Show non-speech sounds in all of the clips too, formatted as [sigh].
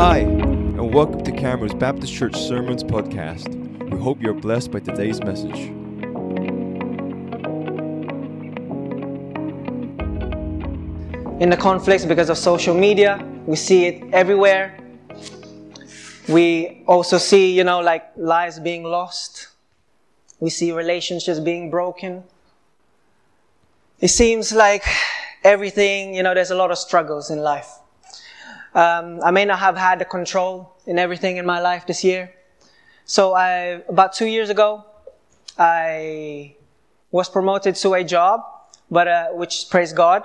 Hi, and welcome to Camrose Baptist Church Sermons Podcast. We hope you're blessed by today's message. in the conflicts because of social media. We see it everywhere. We also see, you know, like lives being lost. We see relationships being broken. It seems like everything, you know, there's a lot of struggles in life. Um, I may not have had the control in everything in my life this year. So I, about two years ago, I was promoted to a job, but, uh, which praise God,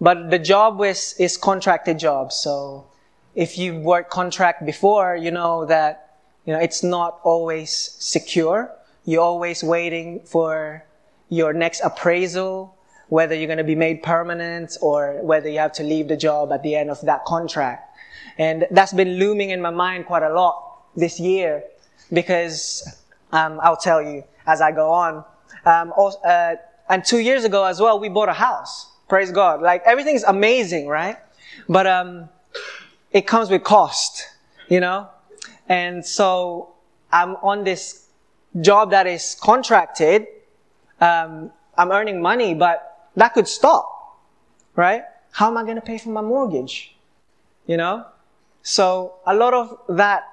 but the job is, is contracted job. So if you've worked contract before, you know that, you know, it's not always secure. You're always waiting for your next appraisal, whether you're going to be made permanent or whether you have to leave the job at the end of that contract. And that's been looming in my mind quite a lot this year because, um, I'll tell you as I go on. Um, also, uh, and two years ago as well, we bought a house. Praise God. Like everything's amazing, right? But, um, it comes with cost, you know? And so I'm on this job that is contracted. Um, I'm earning money, but that could stop, right? How am I going to pay for my mortgage? You know? So a lot of that,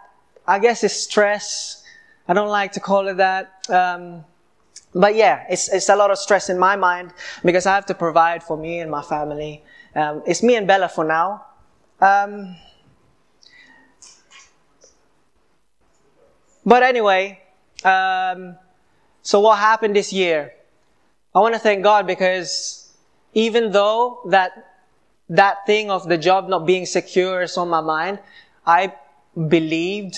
I guess, is stress. I don't like to call it that. Um, but yeah, it's, it's a lot of stress in my mind because I have to provide for me and my family. Um, it's me and Bella for now. Um, but anyway, um, so what happened this year? I want to thank God because even though that that thing of the job not being secure is on my mind, I believed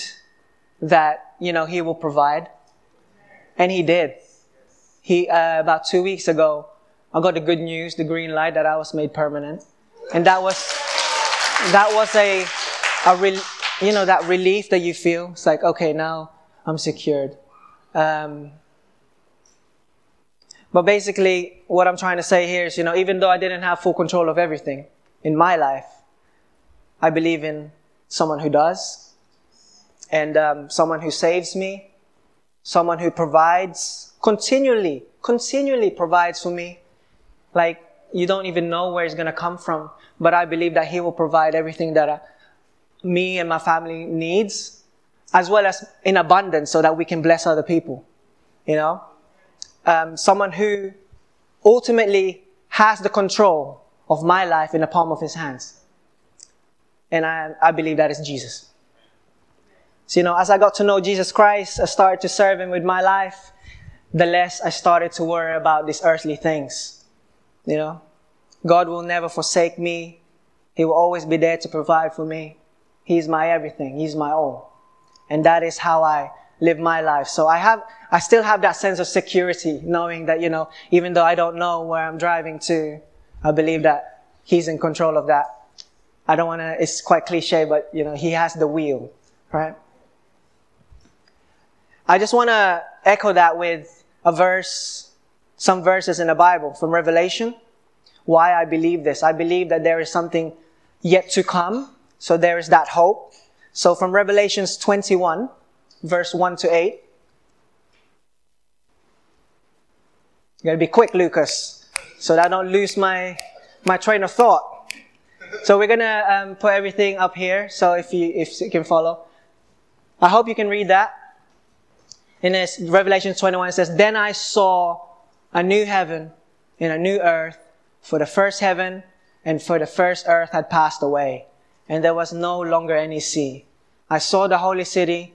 that you know He will provide, and He did. He uh, about two weeks ago i got the good news the green light that i was made permanent. And that was that was a a re, you know that relief that you feel. It's like okay now i'm secured. Um, but basically what i'm trying to say here is you know even though i didn't have full control of everything in my life i believe in someone who does and um, someone who saves me someone who provides continually, continually provides for me. Like, you don't even know where it's going to come from. But I believe that He will provide everything that uh, me and my family needs, as well as in abundance so that we can bless other people. You know? Um, someone who ultimately has the control of my life in the palm of His hands. And I, I believe that is Jesus. So, you know, as I got to know Jesus Christ, I started to serve Him with my life the less I started to worry about these earthly things. You know, God will never forsake me. He will always be there to provide for me. He's my everything. He's my all. And that is how I live my life. So I have, I still have that sense of security knowing that, you know, even though I don't know where I'm driving to, I believe that He's in control of that. I don't want to, it's quite cliche, but, you know, He has the wheel, right? I just want to echo that with a verse, some verses in the Bible from Revelation. Why I believe this. I believe that there is something yet to come. So there is that hope. So from Revelations 21, verse 1 to 8. You gotta be quick, Lucas, so that I don't lose my, my train of thought. So we're gonna um, put everything up here. So if you if you can follow, I hope you can read that in this Revelation 21, it says, Then I saw a new heaven and a new earth, for the first heaven and for the first earth had passed away, and there was no longer any sea. I saw the holy city,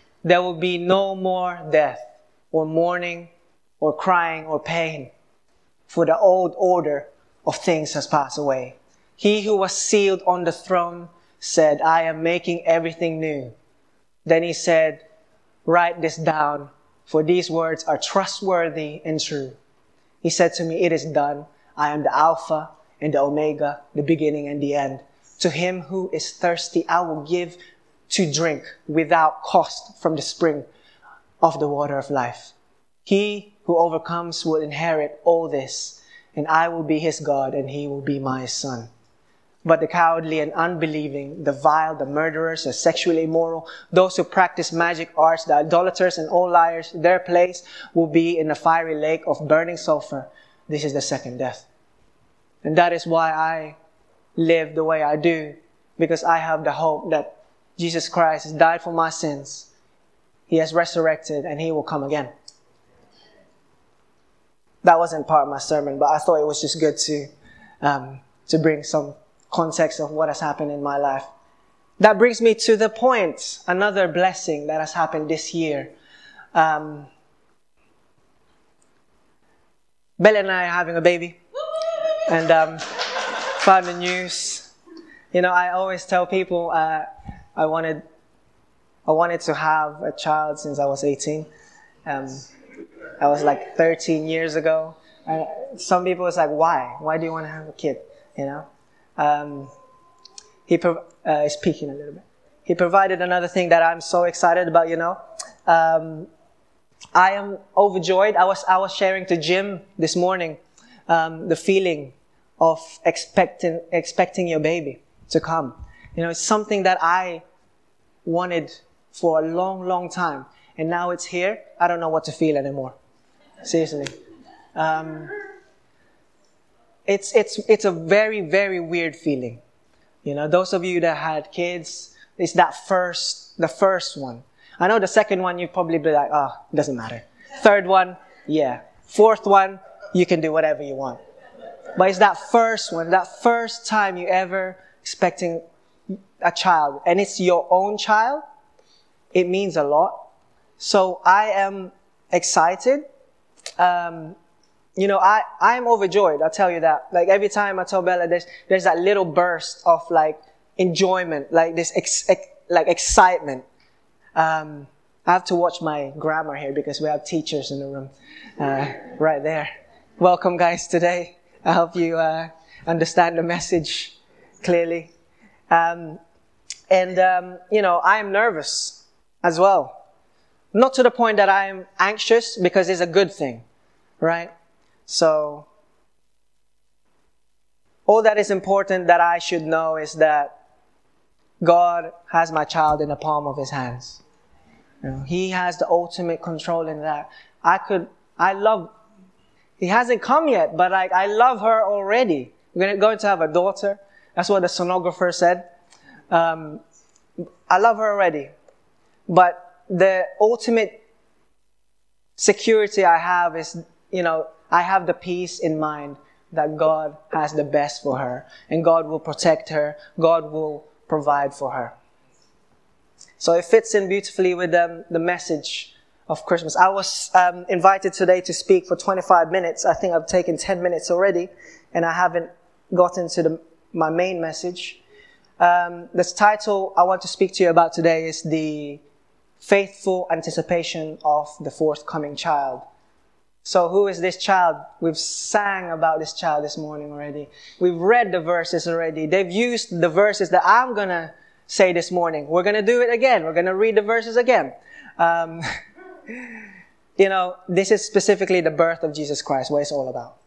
There will be no more death, or mourning, or crying, or pain, for the old order of things has passed away. He who was sealed on the throne said, I am making everything new. Then he said, Write this down, for these words are trustworthy and true. He said to me, It is done. I am the Alpha and the Omega, the beginning and the end. To him who is thirsty, I will give to drink without cost from the spring of the water of life. He who overcomes will inherit all this, and I will be his God, and he will be my son. But the cowardly and unbelieving, the vile, the murderers, the sexually immoral, those who practice magic arts, the idolaters and all liars, their place will be in the fiery lake of burning sulfur. This is the second death. And that is why I live the way I do, because I have the hope that Jesus Christ has died for my sins. He has resurrected and he will come again. That wasn't part of my sermon, but I thought it was just good to, um, to bring some context of what has happened in my life. That brings me to the point, another blessing that has happened this year. Um, Bella and I are having a baby, and um, found the news. You know, I always tell people uh, I wanted, I wanted to have a child since I was 18. Um, I was like 13 years ago. And some people was like, why? Why do you want to have a kid? You know. Um, he pro- uh, is peeking a little bit. He provided another thing that I'm so excited about. You know, um, I am overjoyed. I was I was sharing to Jim this morning um, the feeling of expecting expecting your baby to come. You know, it's something that I wanted for a long, long time, and now it's here. I don't know what to feel anymore. Seriously. Um, it's, it's, it's a very, very weird feeling. You know, those of you that had kids, it's that first, the first one. I know the second one, you'd probably be like, oh, it doesn't matter. Third one, yeah. Fourth one, you can do whatever you want. But it's that first one, that first time you ever expecting a child, and it's your own child, it means a lot. So I am excited. Um, you know, I, I'm overjoyed. I'll tell you that. Like every time I tell Bella, there's, there's that little burst of like enjoyment, like this, ex, ex, like excitement. Um, I have to watch my grammar here because we have teachers in the room, uh, right there. Welcome guys today. I hope you, uh, understand the message clearly. Um, and, um, you know, I am nervous as well. Not to the point that I'm anxious because it's a good thing, right? So, all that is important that I should know is that God has my child in the palm of his hands. You know, he has the ultimate control in that. I could, I love, he hasn't come yet, but like, I love her already. We're going to have a daughter. That's what the sonographer said. Um, I love her already. But the ultimate security I have is, you know, I have the peace in mind that God has the best for her and God will protect her. God will provide for her. So it fits in beautifully with um, the message of Christmas. I was um, invited today to speak for 25 minutes. I think I've taken 10 minutes already and I haven't gotten to the, my main message. Um, this title I want to speak to you about today is the faithful anticipation of the forthcoming child. So who is this child? We've sang about this child this morning already. We've read the verses already. They've used the verses that I'm gonna say this morning. We're gonna do it again. We're gonna read the verses again. Um, [laughs] you know, this is specifically the birth of Jesus Christ, what it's all about.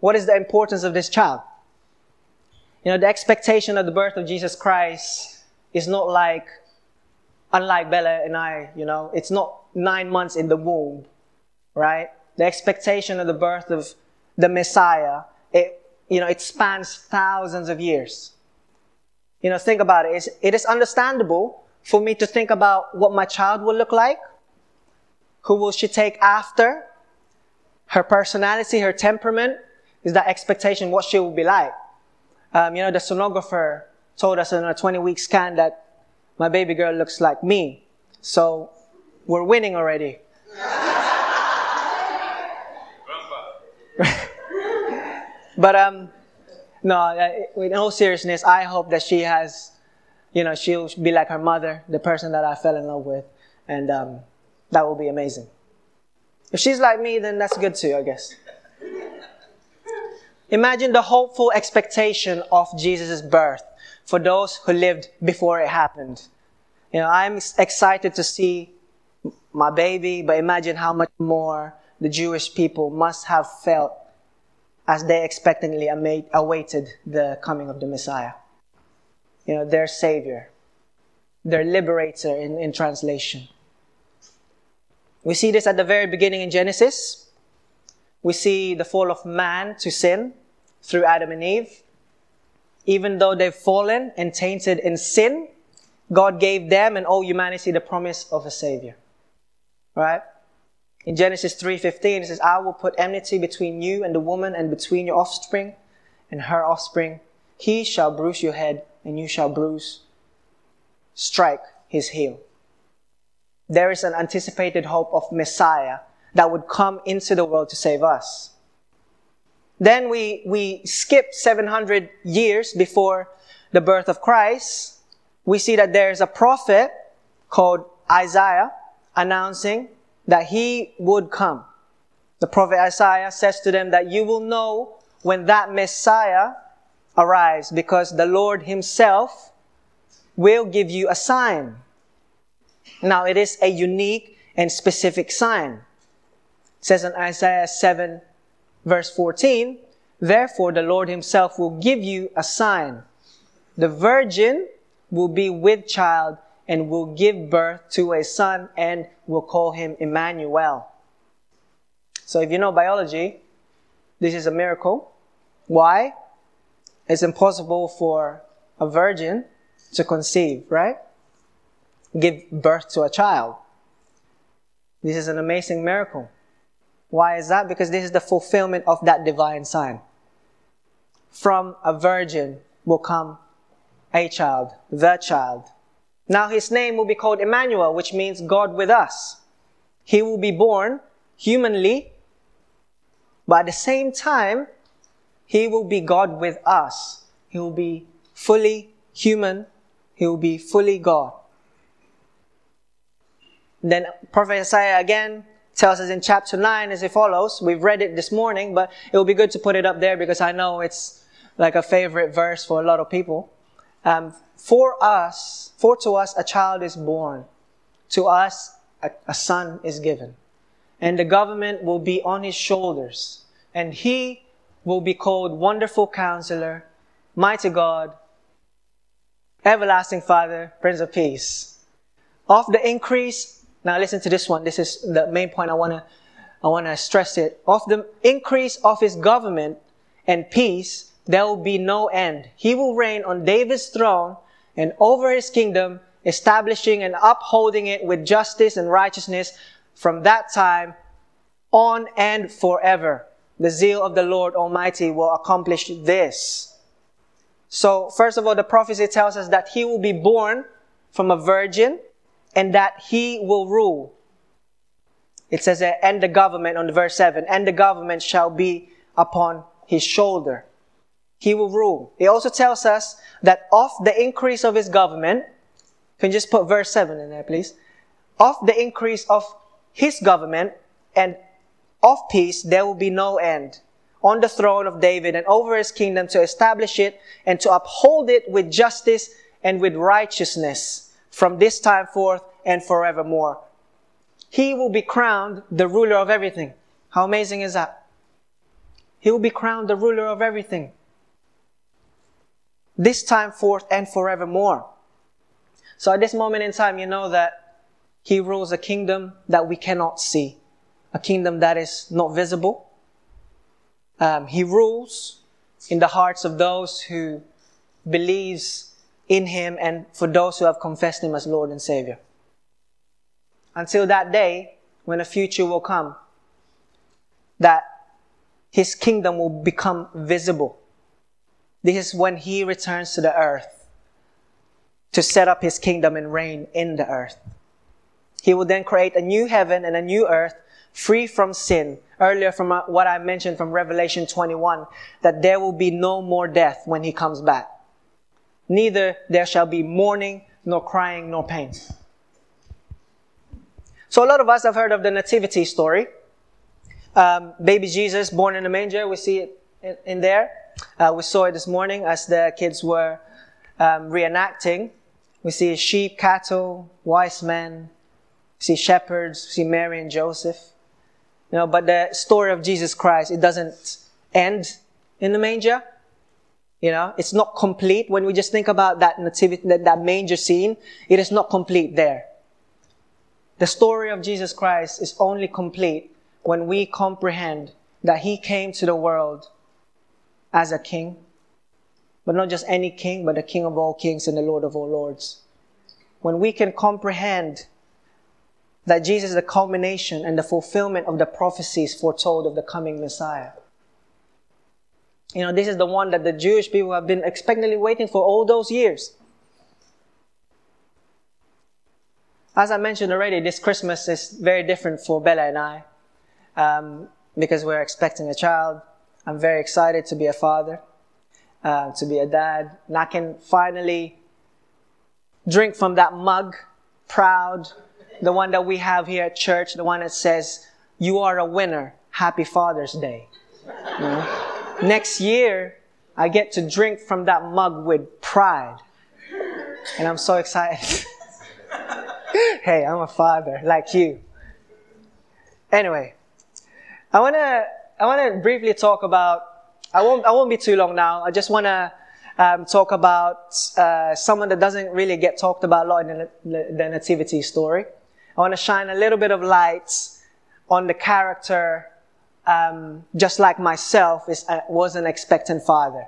What is the importance of this child? You know, the expectation of the birth of Jesus Christ is not like, unlike Bella and I, you know, it's not nine months in the womb right? The expectation of the birth of the Messiah, it, you know, it spans thousands of years. You know, think about it. It's, it is understandable for me to think about what my child will look like. Who will she take after? Her personality, her temperament, is that expectation what she will be like. Um, you know, the sonographer told us in a 20 week scan that my baby girl looks like me. So we're winning already. [laughs] but um, no, in all seriousness, I hope that she has you know, she'll be like her mother, the person that I fell in love with. And um, that will be amazing. If she's like me, then that's good too, I guess. Imagine the hopeful expectation of Jesus' birth for those who lived before it happened. You know, I'm excited to see my baby, but imagine how much more the Jewish people must have felt as they expectantly awaited the coming of the Messiah. You know, their Savior, their liberator in, in translation. We see this at the very beginning in Genesis. We see the fall of man to sin through Adam and Eve. Even though they've fallen and tainted in sin, God gave them and all humanity the promise of a Savior. Right? In Genesis 3:15 it says, "I will put enmity between you and the woman and between your offspring and her offspring. He shall bruise your head and you shall bruise strike his heel." There is an anticipated hope of Messiah that would come into the world to save us. Then we, we skip 700 years before the birth of Christ. We see that there's a prophet called Isaiah announcing that he would come. The prophet Isaiah says to them that you will know when that Messiah arrives because the Lord himself will give you a sign. Now it is a unique and specific sign. It says in Isaiah 7 Verse 14, Therefore the Lord himself will give you a sign. The virgin will be with child and will give birth to a son and will call him Emmanuel. So if you know biology, this is a miracle. Why? It's impossible for a virgin to conceive, right? Give birth to a child. This is an amazing miracle. Why is that? Because this is the fulfillment of that divine sign. From a virgin will come a child, the child. Now his name will be called Emmanuel, which means God with us. He will be born humanly, but at the same time, he will be God with us. He will be fully human. He will be fully God. Then Prophet Isaiah again tells us in chapter 9 as it follows. We've read it this morning, but it will be good to put it up there because I know it's like a favorite verse for a lot of people. Um, for us, for to us a child is born, to us a, a son is given, and the government will be on his shoulders, and he will be called Wonderful Counselor, Mighty God, Everlasting Father, Prince of Peace. Of the increase now listen to this one. This is the main point I want to I want to stress it. Of the increase of his government and peace, there will be no end. He will reign on David's throne and over his kingdom, establishing and upholding it with justice and righteousness from that time on and forever. The zeal of the Lord Almighty will accomplish this. So, first of all, the prophecy tells us that he will be born from a virgin and that he will rule. It says, and the government on the verse 7, and the government shall be upon his shoulder. He will rule. It also tells us that of the increase of his government, can you just put verse 7 in there, please? Of the increase of his government and of peace, there will be no end on the throne of David and over his kingdom to establish it and to uphold it with justice and with righteousness from this time forth and forevermore. He will be crowned the ruler of everything. How amazing is that? He will be crowned the ruler of everything. This time forth and forevermore. So at this moment in time, you know that He rules a kingdom that we cannot see, a kingdom that is not visible. Um, he rules in the hearts of those who believes in Him and for those who have confessed Him as Lord and Savior. Until that day, when a future will come, that His kingdom will become visible. This is when He returns to the earth to set up His kingdom and reign in the earth. He will then create a new heaven and a new earth free from sin. Earlier from what I mentioned from Revelation 21, that there will be no more death when He comes back neither there shall be mourning, nor crying, nor pain. So a lot of us have heard of the nativity story. Um, baby Jesus born in a manger, we see it in, in there. Uh, we saw it this morning as the kids were um, reenacting. We see sheep, cattle, wise men, we see shepherds, we see Mary and Joseph. You know, but the story of Jesus Christ, it doesn't end in the manger. You know, it's not complete. When we just think about that nativity, that, that manger scene, it is not complete there. The story of Jesus Christ is only complete when we comprehend that He came to the world as a king, but not just any king, but the King of all kings and the Lord of all lords. When we can comprehend that Jesus is the culmination and the fulfillment of the prophecies foretold of the coming Messiah. You know, this is the one that the Jewish people have been expectantly waiting for all those years. As I mentioned already, this Christmas is very different for Bella and I um, because we're expecting a child. I'm very excited to be a father, uh, to be a dad, and I can finally drink from that mug, proud, the one that we have here at church, the one that says, "You are a winner. Happy Father's Day." You know? Next year, I get to drink from that mug with pride, and I'm so excited. [laughs] hey, I'm a father like you. Anyway, I wanna I wanna briefly talk about. I won't I won't be too long now. I just wanna um, talk about uh, someone that doesn't really get talked about a lot in the, the nativity story. I want to shine a little bit of light on the character, um, just like myself, is, uh, was an expectant father,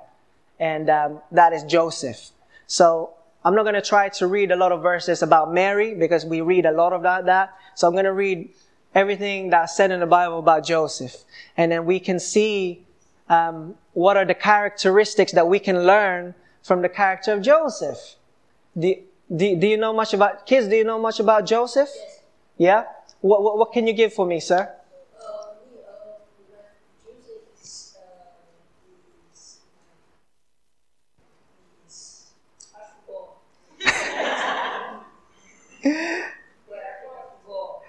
and um, that is Joseph. So I'm not going to try to read a lot of verses about Mary because we read a lot of that. that. So I'm going to read everything that's said in the Bible about Joseph. And then we can see um, what are the characteristics that we can learn from the character of Joseph. Do, do, do you know much about, kids, do you know much about Joseph? Yes. Yeah? What, what, what can you give for me, sir?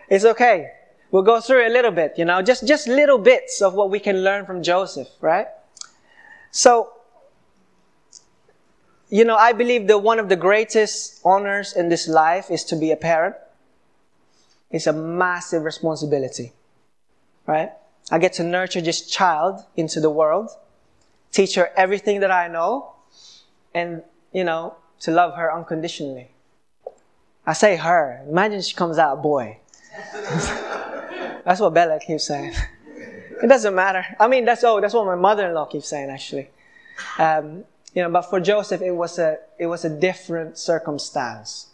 It's okay. We'll go through a little bit, you know, just, just little bits of what we can learn from Joseph, right? So, you know, I believe that one of the greatest honors in this life is to be a parent. It's a massive responsibility, right? I get to nurture this child into the world, teach her everything that I know, and, you know, to love her unconditionally. I say her. Imagine she comes out a boy. [laughs] that's what Bella keeps saying. It doesn't matter. I mean, that's oh, that's what my mother-in-law keeps saying actually. Um, you know, but for Joseph, it was a it was a different circumstance,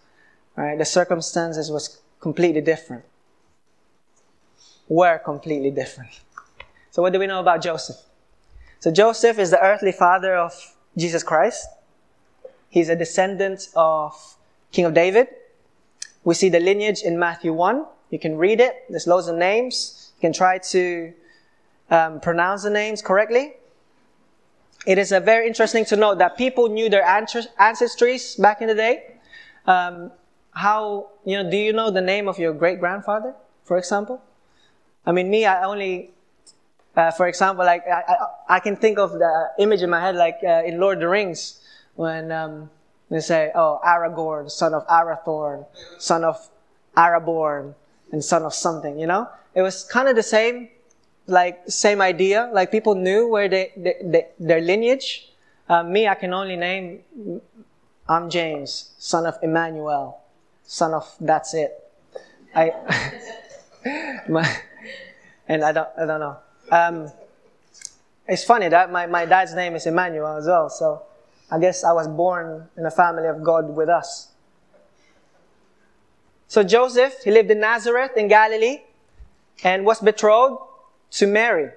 right? The circumstances was completely different. Were completely different. So, what do we know about Joseph? So, Joseph is the earthly father of Jesus Christ. He's a descendant of King of David. We see the lineage in Matthew 1. You can read it. There's loads of names. You can try to um, pronounce the names correctly. It is very interesting to note that people knew their ancestries back in the day. Um, how, you know, do you know the name of your great grandfather, for example? I mean, me, I only, uh, for example, like, I, I, I, can think of the image in my head, like uh, in Lord of the Rings, when um, they say, oh, Aragorn, son of Arathorn, son of Araborn, and son of something, you know? It was kind of the same, like, same idea. Like, people knew where they, they, they their lineage. Uh, me, I can only name, I'm James, son of Emmanuel, son of, that's it. I, [laughs] my, and I don't, I don't know. Um, it's funny that my, my dad's name is Emmanuel as well, so I guess I was born in a family of God with us. So Joseph, he lived in Nazareth in Galilee and was betrothed to Mary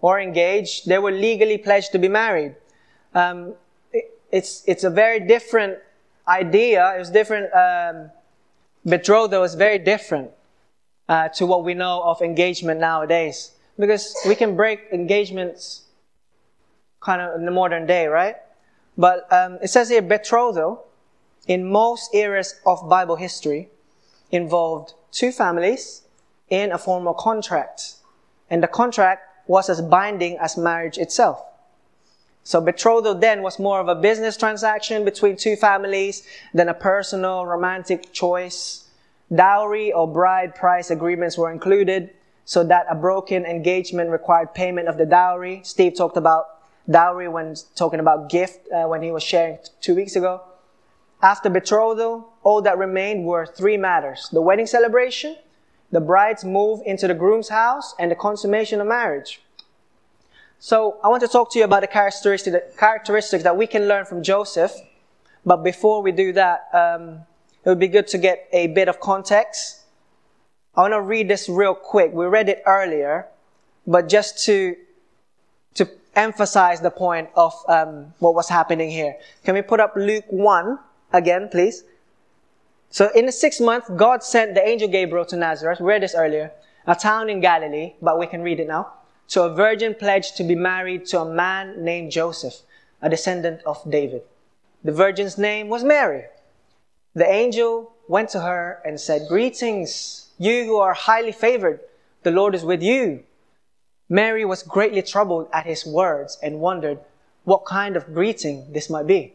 or engaged. They were legally pledged to be married. Um, it, it's, it's a very different idea. It was different. Um, betrothal was very different uh, to what we know of engagement nowadays. Because we can break engagements kind of in the modern day, right? But um, it says here betrothal in most eras of Bible history involved two families in a formal contract. And the contract was as binding as marriage itself. So betrothal then was more of a business transaction between two families than a personal romantic choice. Dowry or bride price agreements were included so that a broken engagement required payment of the dowry. Steve talked about dowry when talking about gift uh, when he was sharing two weeks ago. After betrothal, all that remained were three matters. The wedding celebration, the bride's move into the groom's house, and the consummation of marriage. So I want to talk to you about the characteristics that we can learn from Joseph. But before we do that, um, it would be good to get a bit of context. I want to read this real quick. We read it earlier, but just to to emphasize the point of um, what was happening here. Can we put up Luke one again, please? So in the sixth month, God sent the angel Gabriel to Nazareth. We read this earlier, a town in Galilee, but we can read it now to a virgin pledged to be married to a man named Joseph, a descendant of David. The virgin's name was Mary. The angel went to her and said, Greetings, you who are highly favored. The Lord is with you. Mary was greatly troubled at his words and wondered what kind of greeting this might be.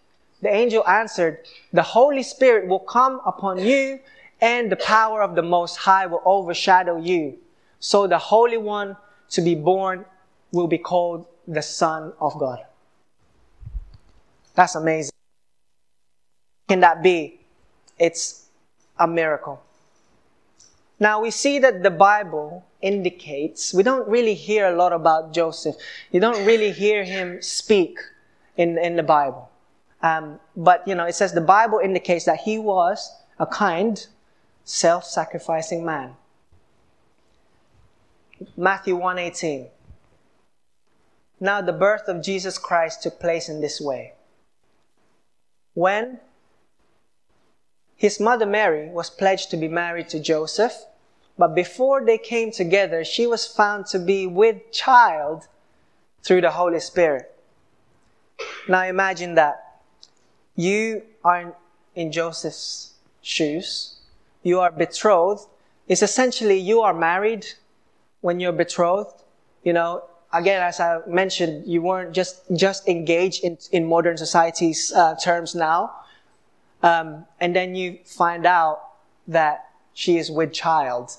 The angel answered, The Holy Spirit will come upon you, and the power of the Most High will overshadow you. So the Holy One to be born will be called the Son of God. That's amazing. Can that be? It's a miracle. Now we see that the Bible indicates, we don't really hear a lot about Joseph. You don't really hear him speak in, in the Bible. Um, but, you know, it says the Bible indicates that he was a kind, self-sacrificing man. Matthew 1:18. Now the birth of Jesus Christ took place in this way. When his mother Mary was pledged to be married to Joseph, but before they came together, she was found to be with child through the Holy Spirit. Now imagine that you are in Joseph's shoes, you are betrothed. It's essentially you are married when you're betrothed, you know, again, as I mentioned, you weren't just, just engaged in, in modern society's uh, terms now. Um, and then you find out that she is with child.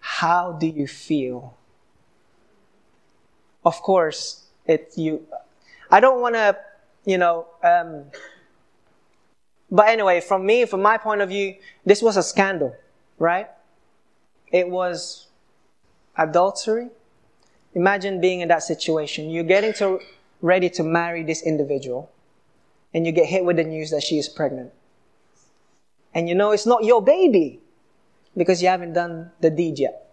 How do you feel? Of course, it, you, I don't want to, you know, um, but anyway, from me, from my point of view, this was a scandal, right? It was adultery. Imagine being in that situation. You're getting to, ready to marry this individual, and you get hit with the news that she is pregnant. And you know it's not your baby because you haven't done the deed yet.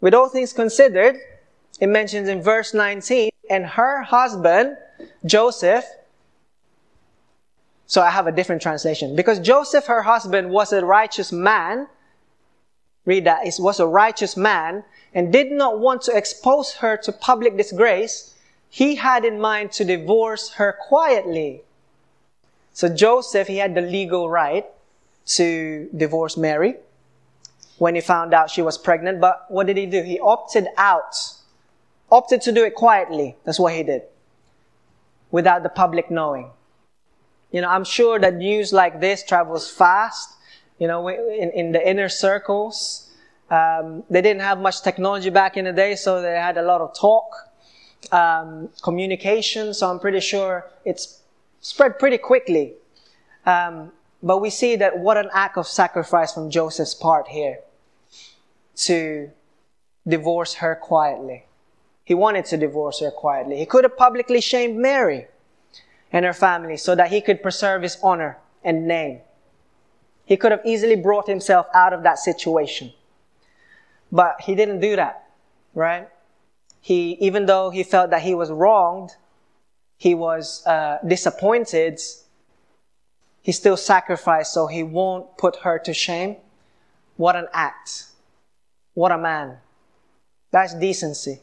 With all things considered, it mentions in verse 19, and her husband, Joseph, so I have a different translation. Because Joseph, her husband, was a righteous man read that, it was a righteous man and did not want to expose her to public disgrace, he had in mind to divorce her quietly. So Joseph, he had the legal right to divorce Mary when he found out she was pregnant. But what did he do? He opted out, opted to do it quietly. That's what he did without the public knowing. You know, I'm sure that news like this travels fast you know, in, in the inner circles. Um, they didn't have much technology back in the day, so they had a lot of talk, um, communication. So I'm pretty sure it's spread pretty quickly. Um, but we see that what an act of sacrifice from Joseph's part here to divorce her quietly. He wanted to divorce her quietly. He could have publicly shamed Mary and her family so that he could preserve his honor and name. He could have easily brought himself out of that situation. But he didn't do that, right? He, even though he felt that he was wronged, he was uh, disappointed, he still sacrificed so he won't put her to shame. What an act. What a man. That's decency.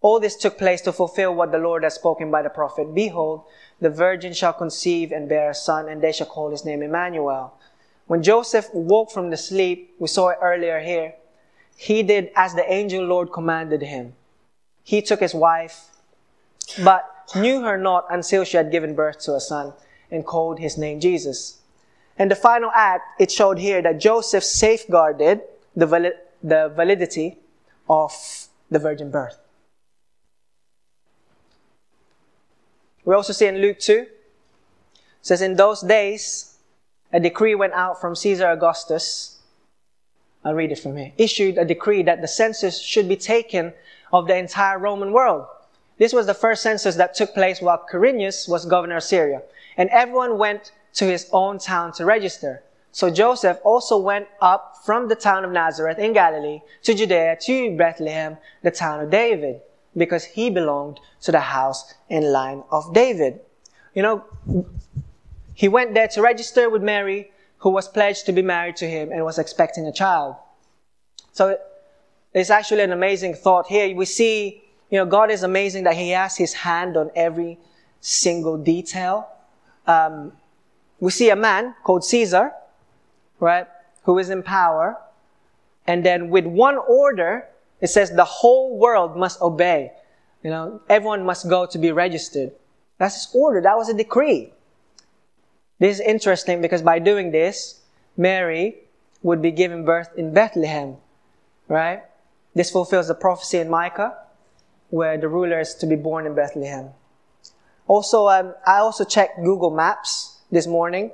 All this took place to fulfill what the Lord had spoken by the prophet. Behold, the virgin shall conceive and bear a son, and they shall call his name Emmanuel. When Joseph woke from the sleep, we saw it earlier here, he did as the angel Lord commanded him. He took his wife, but knew her not until she had given birth to a son, and called his name Jesus. And the final act, it showed here that Joseph safeguarded the, valid, the validity of the virgin birth. We also see in Luke 2, it says, In those days, a decree went out from Caesar Augustus. I'll read it from here. Issued a decree that the census should be taken of the entire Roman world. This was the first census that took place while Quirinius was governor of Syria. And everyone went to his own town to register. So Joseph also went up from the town of Nazareth in Galilee to Judea to Bethlehem, the town of David because he belonged to the house and line of David. You know, he went there to register with Mary, who was pledged to be married to him and was expecting a child. So it's actually an amazing thought here. We see, you know, God is amazing that he has his hand on every single detail. Um, we see a man called Caesar, right, who is in power. And then with one order, it says the whole world must obey. You know, everyone must go to be registered. That's his order. That was a decree. This is interesting because by doing this, Mary would be given birth in Bethlehem, right? This fulfills the prophecy in Micah, where the ruler is to be born in Bethlehem. Also, um, I also checked Google Maps this morning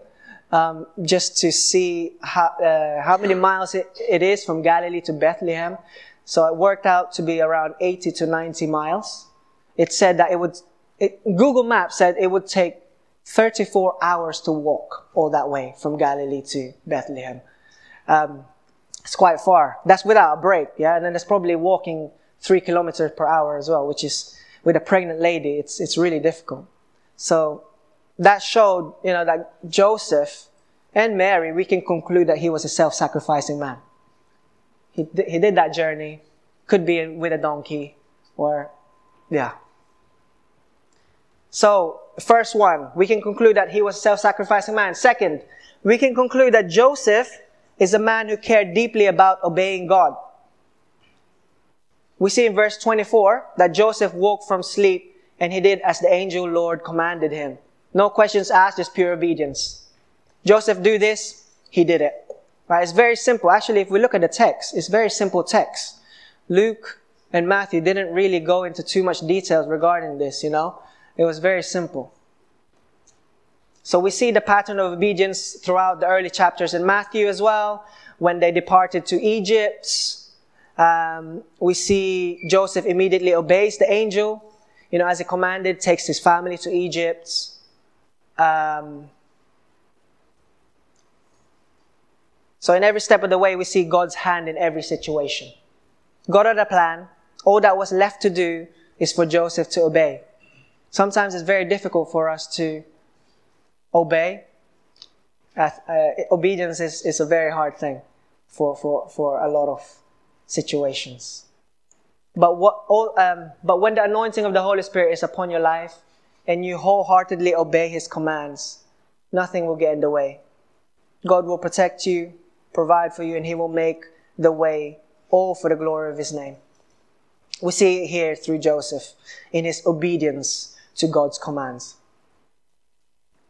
um, just to see how, uh, how many miles it, it is from Galilee to Bethlehem. So it worked out to be around 80 to 90 miles. It said that it would, it, Google Maps said it would take 34 hours to walk all that way from Galilee to Bethlehem. Um, it's quite far. That's without a break, yeah? And then it's probably walking three kilometers per hour as well, which is, with a pregnant lady, it's, it's really difficult. So that showed, you know, that Joseph and Mary, we can conclude that he was a self-sacrificing man. He, he did that journey. Could be with a donkey or, yeah. So, first one, we can conclude that he was a self-sacrificing man. Second, we can conclude that Joseph is a man who cared deeply about obeying God. We see in verse 24 that Joseph woke from sleep and he did as the angel Lord commanded him. No questions asked, just pure obedience. Joseph do this, he did it. Right? It's very simple. Actually, if we look at the text, it's very simple text. Luke and Matthew didn't really go into too much details regarding this, you know. It was very simple. So we see the pattern of obedience throughout the early chapters in Matthew as well. When they departed to Egypt, um, we see Joseph immediately obeys the angel, you know, as he commanded, takes his family to Egypt. Um, So in every step of the way, we see God's hand in every situation. God had a plan. All that was left to do is for Joseph to obey. Sometimes it's very difficult for us to obey. Uh, uh, obedience is, is a very hard thing for, for, for a lot of situations. But what, all, um, but when the anointing of the Holy Spirit is upon your life and you wholeheartedly obey His commands, nothing will get in the way. God will protect you provide for you, and He will make the way all for the glory of His name. We see it here through Joseph in his obedience to God's commands.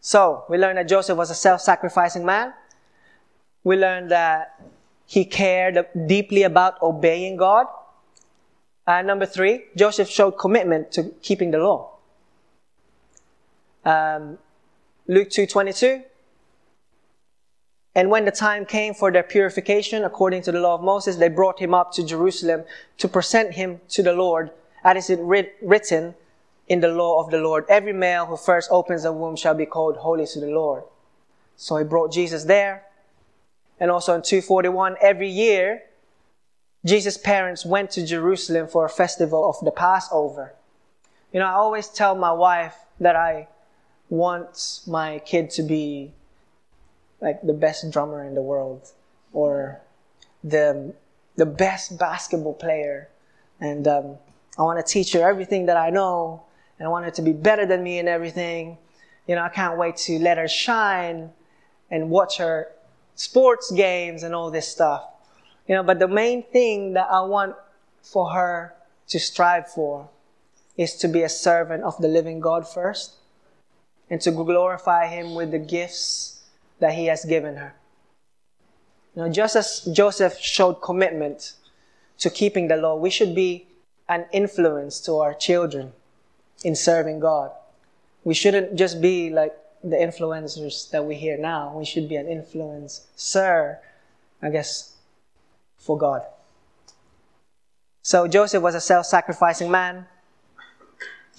So, we learned that Joseph was a self sacrificing man. We learned that he cared deeply about obeying God. And number three, Joseph showed commitment to keeping the law. Um, Luke 2.22, and when the time came for their purification according to the law of Moses, they brought him up to Jerusalem to present him to the Lord, as it is written in the law of the Lord. Every male who first opens a womb shall be called holy to the Lord. So he brought Jesus there. And also in 241, every year, Jesus' parents went to Jerusalem for a festival of the Passover. You know, I always tell my wife that I want my kid to be like the best drummer in the world or the the best basketball player. And um, i want to teach her everything that i know and i want her to be better than me in everything. You know i can't wait to let her shine and watch her sports games and all this stuff. You know but the main thing that i want for her to strive for is to be a servant of the living god first and to glorify him with the gifts that he has given her. You know, just as Joseph showed commitment to keeping the law, we should be an influence to our children in serving God. We shouldn't just be like the influencers that we hear now. We should be an influencer, I guess, for God. So Joseph was a self sacrificing man.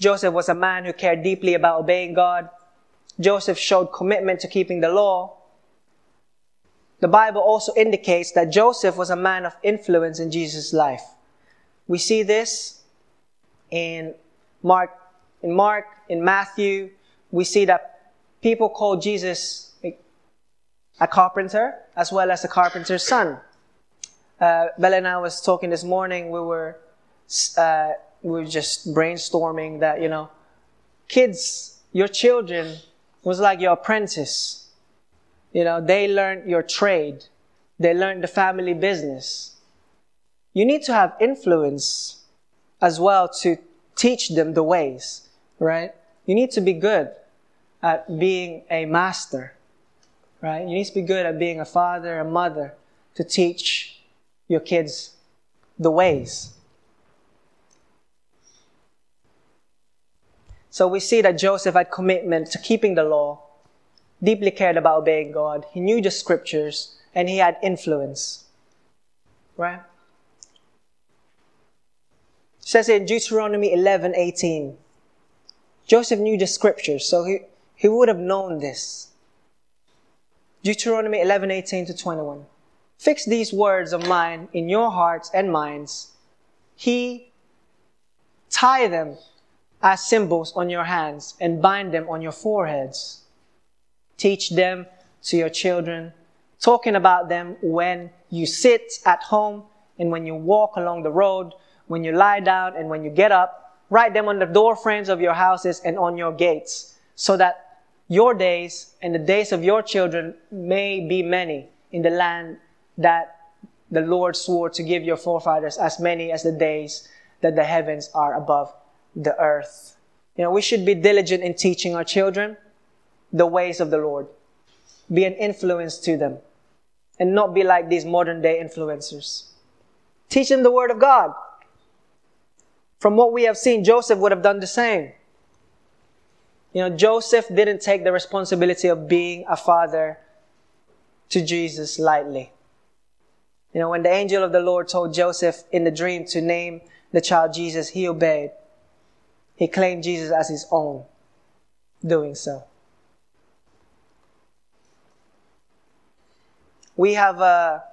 Joseph was a man who cared deeply about obeying God. Joseph showed commitment to keeping the law. The Bible also indicates that Joseph was a man of influence in Jesus' life. We see this in Mark, in Mark, in Matthew. We see that people call Jesus a carpenter as well as a carpenter's son. Uh, Bella and I was talking this morning. We were uh, we were just brainstorming that you know, kids, your children was like your apprentice. You know, they learned your trade. They learned the family business. You need to have influence as well to teach them the ways, right? You need to be good at being a master, right? You need to be good at being a father, a mother, to teach your kids the ways. So we see that Joseph had commitment to keeping the law, deeply cared about obeying God. He knew the scriptures and he had influence. Right? It says in Deuteronomy 11, 18. Joseph knew the scriptures, so he, he would have known this. Deuteronomy 11, 18 to 21. Fix these words of mine in your hearts and minds. He tie them as symbols on your hands and bind them on your foreheads. Teach them to your children, talking about them when you sit at home and when you walk along the road, when you lie down and when you get up. Write them on the door frames of your houses and on your gates, so that your days and the days of your children may be many in the land that the Lord swore to give your forefathers as many as the days that the heavens are above the earth. You know, we should be diligent in teaching our children the ways of the Lord. Be an influence to them and not be like these modern day influencers. Teach them the word of God. From what we have seen, Joseph would have done the same. You know, Joseph didn't take the responsibility of being a father to Jesus lightly. You know, when the angel of the Lord told Joseph in the dream to name the child Jesus, he obeyed. He claimed Jesus as his own, doing so. We have a,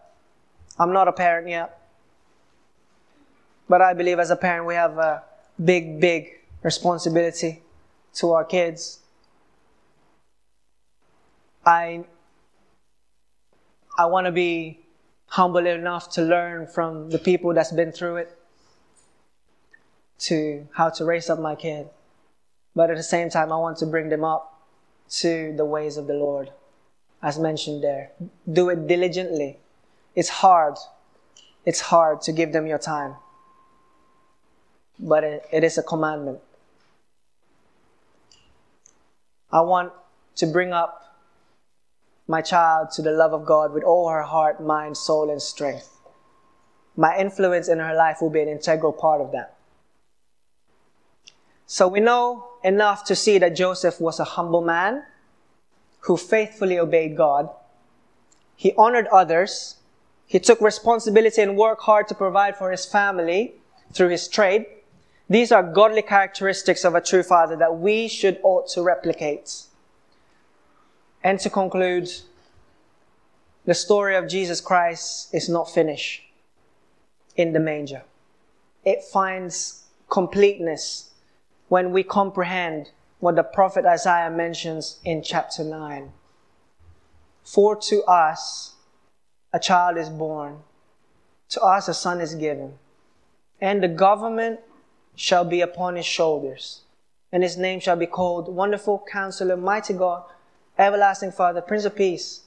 I'm not a parent yet, but I believe as a parent we have a big, big responsibility to our kids. I, I want to be humble enough to learn from the people that's been through it to how to raise up my kid. But at the same time, I want to bring them up to the ways of the Lord, as mentioned there. Do it diligently. It's hard. It's hard to give them your time. But it, is a commandment. I want to bring up my child to the love of God with all her heart, mind, soul, and strength. My influence in her life will be an integral part of that. So we know enough to see that Joseph was a humble man who faithfully obeyed God. He honored others. He took responsibility and worked hard to provide for his family through his trade. These are godly characteristics of a true father that we should ought to replicate. And to conclude, the story of Jesus Christ is not finished in the manger. It finds completeness when we comprehend what the prophet Isaiah mentions in chapter 9. For to us a child is born, to us a son is given, and the government shall be upon his shoulders, and his name shall be called Wonderful Counselor, Mighty God, Everlasting Father, Prince of Peace.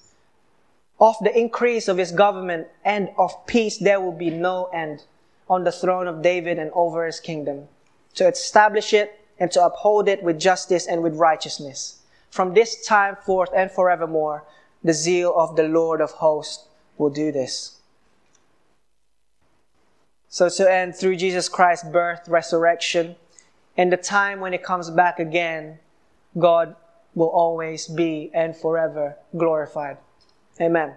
Of the increase of his government and of peace there will be no end on the throne of David and over his kingdom, to establish it and to uphold it with justice and with righteousness. From this time forth and forevermore, the zeal of the Lord of hosts will do this. So to end through Jesus Christ's birth, resurrection, and the time when he comes back again, God will always be and forever glorified. Amen.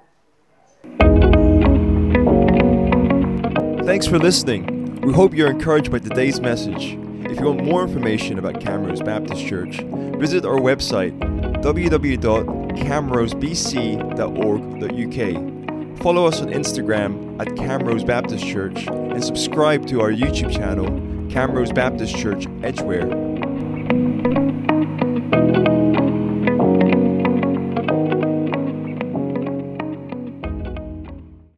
Thanks for listening. We hope you're encouraged by today's message. If you want more information about Camrose Baptist Church, visit our website www.camrosebc.org.uk. Follow us on Instagram at Camrose Baptist Church and subscribe to our YouTube channel, Camrose Baptist Church Edgware.